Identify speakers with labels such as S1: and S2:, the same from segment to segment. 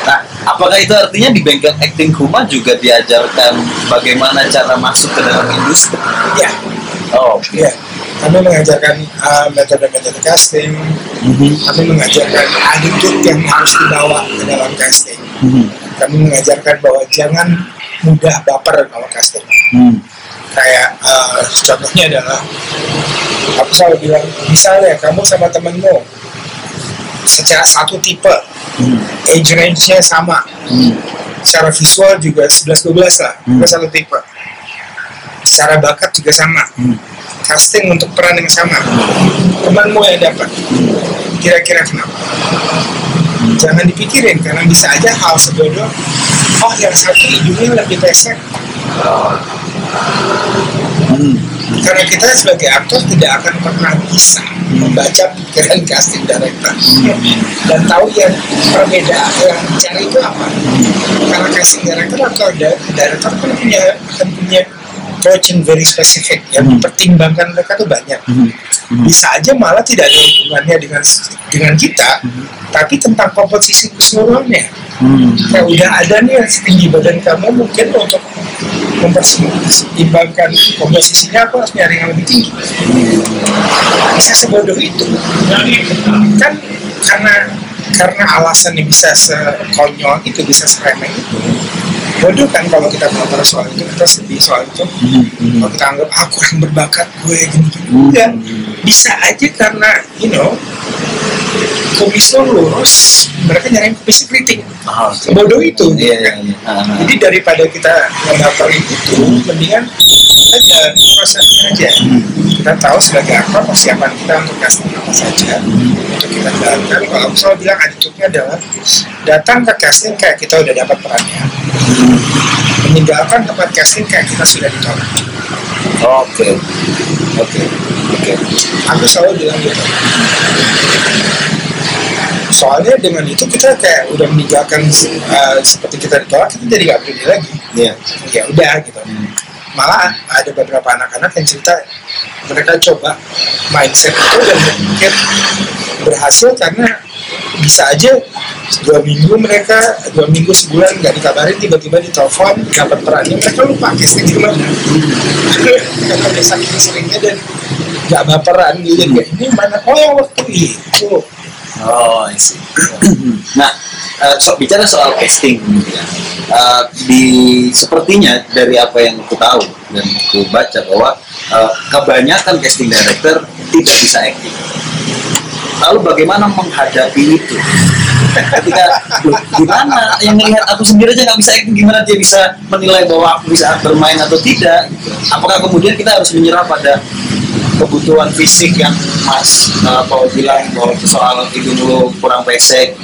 S1: Nah, apakah itu artinya di bengkel acting Kuma juga diajarkan bagaimana cara masuk ke dalam industri?
S2: ya
S1: Oh, oke.
S2: ya kami mengajarkan uh, metode-metode casting
S1: Mhm.
S2: kami mengajarkan attitude yang harus dibawa ke dalam casting
S1: Mhm.
S2: kami mengajarkan bahwa jangan mudah baper kalau casting
S1: Hmm.
S2: kayak uh, contohnya adalah aku selalu bilang misalnya kamu sama temenmu secara satu tipe
S1: Hmm.
S2: age range-nya sama.
S1: Hmm.
S2: secara visual juga 11-12 lah.
S1: Hmm.
S2: kita satu tipe. Secara bakat juga sama.
S1: Hmm.
S2: casting untuk peran yang sama. Temanmu yang dapat. Kira-kira kenapa? Jangan dipikirin karena bisa aja hal sebodoh. Oh yang satu hidungnya lebih pesek.
S1: Hmm.
S2: karena kita sebagai aktor tidak akan pernah bisa membaca pikiran casting director dan tahu yang perbedaan yang cara itu apa karena casting director atau di- director kan punya akan punya approach yang very specific yang
S1: Hmm.
S2: mempertimbangkan mereka tuh banyak
S1: Hmm. Hmm.
S2: bisa aja malah tidak ada hubungannya dengan dengan kita tapi tentang komposisi keseluruhannya
S1: Hmm.
S2: kayak udah ada nih yang setinggi badan kamu mungkin untuk mempertimbangkan komposisinya aku harus nyari yang lebih tinggi? Bisa sebodoh itu. Kan karena karena alasannya bisa sekonyol itu bisa seremeh itu. Bodoh kan kalau kita ngobrol soal itu kita sedih soal itu. Kalau kita anggap ah kurang berbakat gue gini gini
S1: Hmm.
S2: enggak bisa aja karena you know kumis lo lurus mereka nyariin kumis keriting
S1: oke.
S2: bodoh itu
S1: Iya,
S2: gitu
S1: iya,
S2: kan.
S1: iya. Ah, ah.
S2: jadi daripada kita ngebaperin itu mendingan aja prosesnya aja kita tahu sebagai aktor persiapan kita untuk casting apa saja untuk kita jalankan kalau aku selalu bilang attitude-nya adalah datang ke casting kayak kita udah dapat perannya meninggalkan tempat casting kayak kita sudah ditolak
S1: Oke. Oke. Oke.
S2: aku selalu bilang gitu soalnya dengan itu kita kayak udah meninggalkan uh, seperti kita ditolak kita jadi gak peduli lagi
S1: Iya.
S2: ya udah gitu malah ada beberapa anak-anak yang cerita mereka coba mindset itu dan mungkin berhasil karena bisa aja dua minggu mereka dua minggu sebulan nggak dikabarin tiba-tiba ditelepon dapat perannya mereka lupa casting mana karena udah saking seringnya dan nggak baperan gitu kayak ini mana oh yang waktu itu
S1: Oh, I see. nah, eh, so, bicara soal casting, ya. Eh, di sepertinya dari apa yang aku tahu dan aku baca bahwa eh, kebanyakan casting director tidak bisa acting. Lalu bagaimana menghadapi itu? Ketika "Duh, gimana yang melihat aku sendiri aja nggak bisa acting, gimana dia bisa menilai bahwa aku bisa bermain atau tidak? Apakah kemudian kita harus menyerah pada kebutuhan fisik yang Mas uh, Paul bilang bahwa soal hidung lu kurang pesek,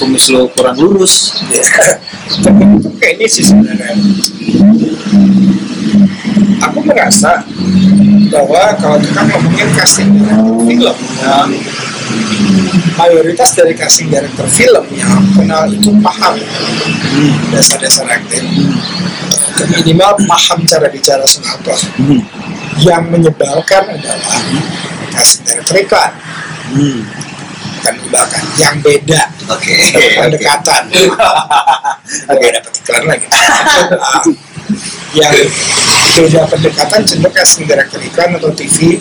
S1: kumis lu kurang lurus.
S2: ini sih sebenarnya aku merasa bahwa kalau kita ngomongin casting film ya, mayoritas dari casting director film yang kenal itu paham dasar-dasar acting dan minimal paham cara bicara senator yang menyebalkan adalah casting director iklan
S1: Hmm.
S2: kan menyebalkan yang beda
S1: Oke. Oke.
S2: pendekatan oke dapat iklan lagi yang beda pendekatan cenderung casting director iklan atau TV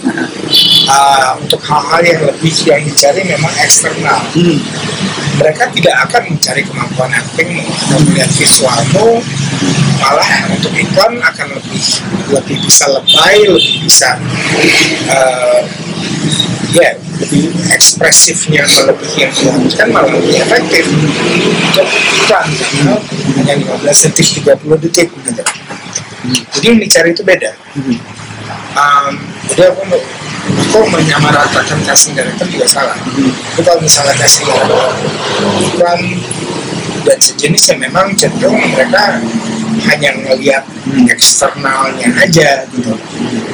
S2: ah, untuk hal-hal yang lebih yang dicari memang eksternal.
S1: Hmm.
S2: mereka tidak akan mencari kemampuan actingmu atau melihat visualmu malah untuk iklan akan lebih lebih bisa lebay lebih bisa eh, ya lebih ekspresifnya melebihi yang diharuskan malah lebih efektif. Untuk iklan karena hanya 15 detik 30 detik gitu jadi yang dicari itu beda. Um, jadi aku aku menyamaratakan casting director juga salah. Itu kalau misalnya casting director iklan dan sejenis yang memang cenderung mereka hanya ngelihat eksternalnya aja gitu.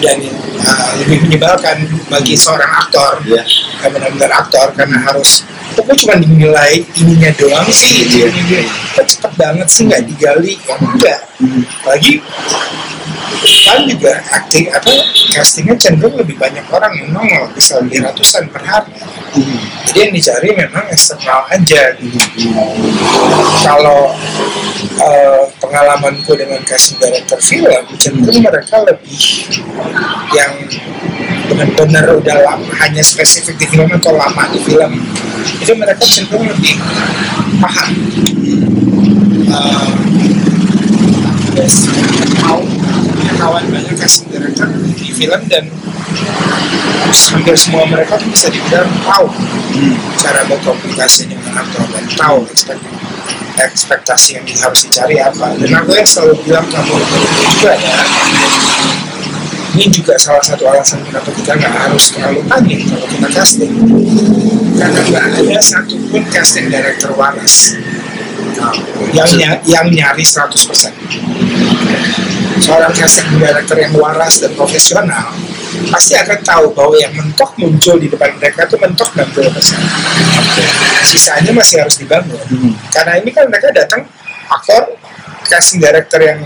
S2: Dan uh, lebih menyebalkan bagi seorang aktor yang benar-benar aktor karena harus kok gue cuma dinilai ininya doang sih dia kok cepet banget sih nggak digali? Ya enggak. Lagi kan juga acting apa castingnya cenderung lebih banyak orang yang nongol bisa lebih ratusan per hari.
S1: Hmm.
S2: jadi yang dicari memang eksternal aja. Gitu. kalau eh, pengalamanku dengan casting director film cenderung mereka lebih yang benar-benar udah lama hanya spesifik di film atau lama di film. Itu mereka cenderung lebih paham. Eh, yes, tahu kawan banyak casting director di film dan hampir semua mereka bisa dibilang tahu cara berkomunikasi dengan aktor dan tahu ekspek- ekspektasi yang harus dicari apa. Dan aku yang selalu bilang kamu juga ada. Ini juga salah satu alasan kenapa kita nggak harus terlalu panik kalau kita casting. Karena nggak ada satupun casting director waras yang ny- yang nyari 100% seorang casting director yang waras dan profesional pasti akan tahu bahwa yang mentok muncul di depan mereka itu mentok 60% sisanya masih harus dibangun
S1: Hmm.
S2: karena ini kan mereka datang aktor casting director yang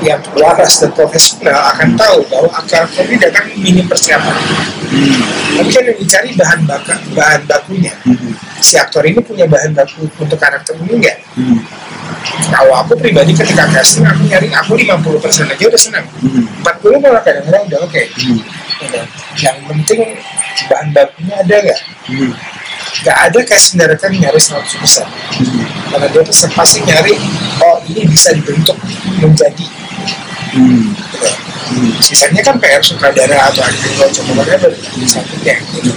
S2: yang waras dan profesional akan tahu bahwa aktor ini datang minim persiapan
S1: Hmm.
S2: kan yang dicari bahan baka, bahan bakunya
S1: Hmm.
S2: si aktor ini punya bahan baku untuk karakter ini enggak
S1: Hmm.
S2: Kalau aku pribadi ketika casting aku nyari aku 50% aja udah senang
S1: Hmm.
S2: 40 malah kadang-kadang udah oke
S1: Hmm.
S2: Udah. yang penting bahan bakunya ada nggak
S1: Hmm.
S2: nggak ada casting director yang nyari 100%
S1: Hmm.
S2: karena dia tuh pasti nyari oh ini bisa dibentuk menjadi
S1: Hmm.
S2: gitu.
S1: Hmm.
S2: sisanya kan PR sutradara atau acting coach atau whatever satunya gitu.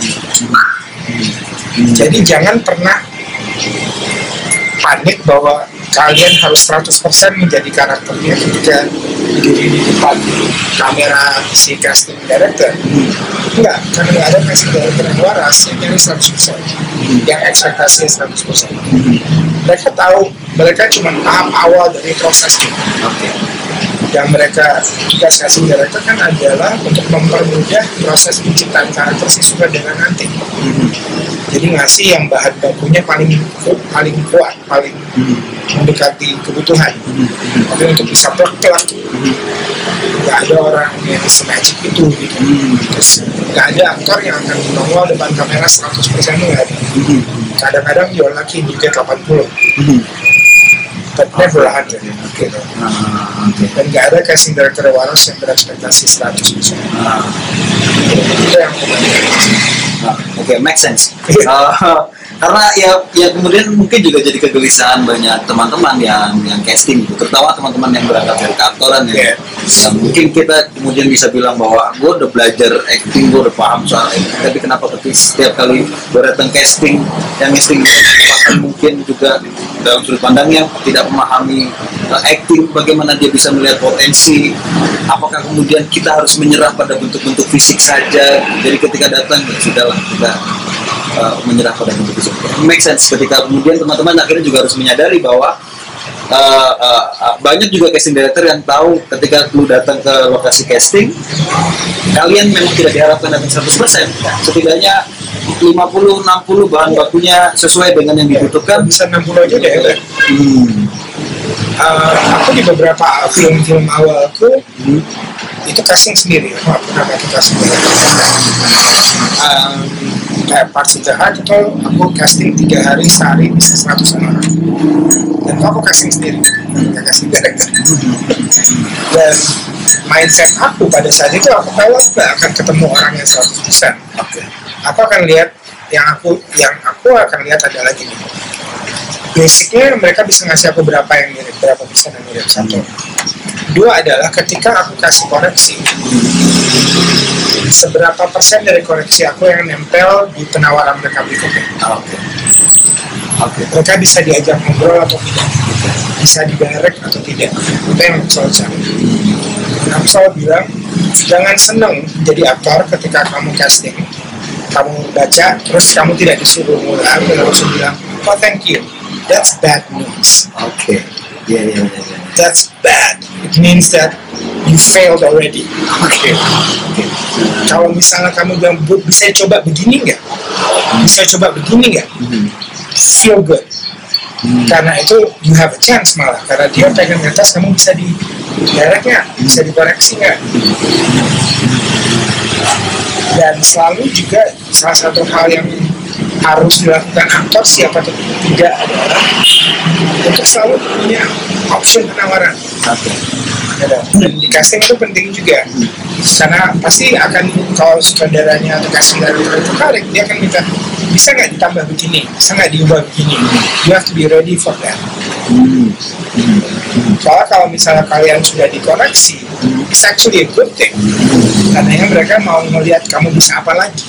S1: Hmm.
S2: jadi jangan pernah panik bahwa kalian harus 100% menjadi karakternya ketika berdiri di depan. Kamera si casting director. Enggak, karena nggak ada casting director yang waras yang nyari 100% yang ekspektasinya 100% mereka tahu mereka cuma tahap awal dari proses itu.
S1: Oke.
S2: yang mereka tugas casting director kan adalah untuk mempermudah proses penciptaan karakter si sutradara nanti.
S1: Hmm.
S2: Jadi ngasih yang bahan bakunya paling paling kuat paling
S1: Hmm.
S2: mendekati kebutuhan
S1: Hmm.
S2: tapi untuk bisa plek-plek nggak ada orang yang semajik itu gitu
S1: Hmm.
S2: terus nggak ada aktor yang akan nongol depan kamera 100% itu nggak ada
S1: Hmm.
S2: kadang-kadang lucky you get 80
S1: Hmm.
S2: but never 100 gitu
S1: Ah, Oke.
S2: dan nggak ada casting director waras yang berekspektasi 100%
S1: Ah.
S2: itu yang aku
S1: Oke, make sense. Ah, karena ya, ya kemudian mungkin juga jadi kegelisahan banyak teman-teman yang yang casting, gitu. terutama teman-teman yang berangkat dari kantoran ya. Yang mungkin kita kemudian bisa bilang bahwa gue udah belajar acting, gue udah paham soal acting, tapi kenapa setiap kali gue datang casting, yang casting bahkan mungkin juga dalam sudut pandangnya tidak memahami uh, acting, bagaimana dia bisa melihat potensi, apakah kemudian kita harus menyerah pada bentuk-bentuk fisik saja, jadi ketika datang ya sudahlah kita uh, menyerah pada bentuk fisik. Make sense ketika kemudian teman-teman akhirnya juga harus menyadari bahwa uh, uh, uh, banyak juga casting director yang tahu ketika lu datang ke lokasi casting kalian memang tidak diharapkan datang 100% setidaknya 50 60 bahan bakunya sesuai dengan yang dibutuhkan.
S2: Bisa 60 aja deh ya.
S1: hmm.
S2: Uh, aku di beberapa film-film awalku
S1: Hmm.
S2: itu casting sendiri. Aku nggak pernah pakai casting. Um, kayak the Heart itu aku casting tiga hari sehari bisa 100 orang. Dan aku casting sendiri. Nggak casting director dan mindset aku pada saat itu aku aku nggak akan ketemu orang yang 100%
S1: oke
S2: aku akan lihat yang aku yang aku akan lihat adalah gini. Basicnya mereka bisa ngasih aku berapa yang mirip berapa persen yang mirip satu. Dua adalah ketika aku kasih koreksi. Seberapa persen dari koreksi aku yang nempel di penawaran mereka berikutnya?
S1: Ah, oke. Oke.
S2: Mereka bisa diajak ngobrol atau tidak? Bisa didirect atau tidak? Itu yang aku selalu cari aku selalu bilang jangan seneng jadi aktor ketika kamu casting kamu baca terus kamu tidak disuruh ngulang dan langsung bilang oh thank you. That's bad news.
S1: Oke ya ya ya ya.
S2: that's bad. It means that you failed already.
S1: Oke oke
S2: kalau misalnya kamu bilang "Bu, bisa coba begini nggak? Bisa coba begini nggak?
S1: Hmm.
S2: feel good.
S1: Hmm.
S2: karena itu you have a chance malah. Karena dia pengen ngetes kamu bisa di nggak bisa dikoreksi nggak dan selalu juga salah satu hal yang harus dilakukan aktor siapa atau tidak adalah untuk selalu punya option penawaran. Dan di casting itu penting juga. Karena pasti akan kalau sutradaranya atau casting director tertarik dia akan minta bisa nggak ditambah begini? Bisa nggak diubah begini? You have to be ready for that.
S1: Hmm.
S2: soalnya kalau misalnya kalian sudah dikoreksi it's actually a good thing karena mereka mau melihat kamu bisa apa lagi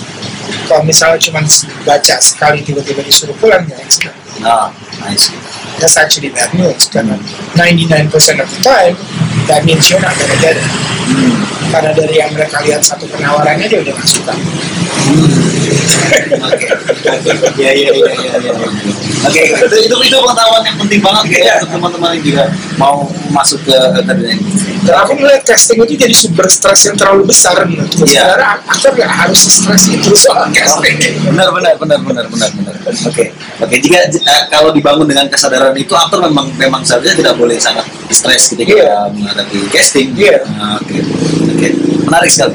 S2: kalau misalnya cuma baca sekali tiba-tiba disuruh pulang ya it's not.
S1: Ah, I see.
S2: that's actually bad news karena 99% of the time that means you're not gonna get it
S1: Hmm.
S2: karena dari yang mereka lihat satu penawarannya dia udah nggak suka
S1: Oke. Ya ya ya ya ya. Oke, itu itu pengetahuan yang penting banget ya
S2: Iya.
S1: untuk teman-teman yang juga mau masuk ke ini.
S2: Dan aku melihat casting itu jadi sumber stres yang terlalu besar menurutku
S1: Iya.
S2: sebenarnya aktor nggak harus stres itu soal casting
S1: Benar benar benar benar benar benar. Oke. Oke, jika eh, kalau dibangun dengan kesadaran itu aktor memang memang seharusnya tidak boleh sangat stres ketika
S2: Iya.
S1: menghadapi casting.
S2: Iya.
S1: Ah, Oke. Oke. Menarik sekali.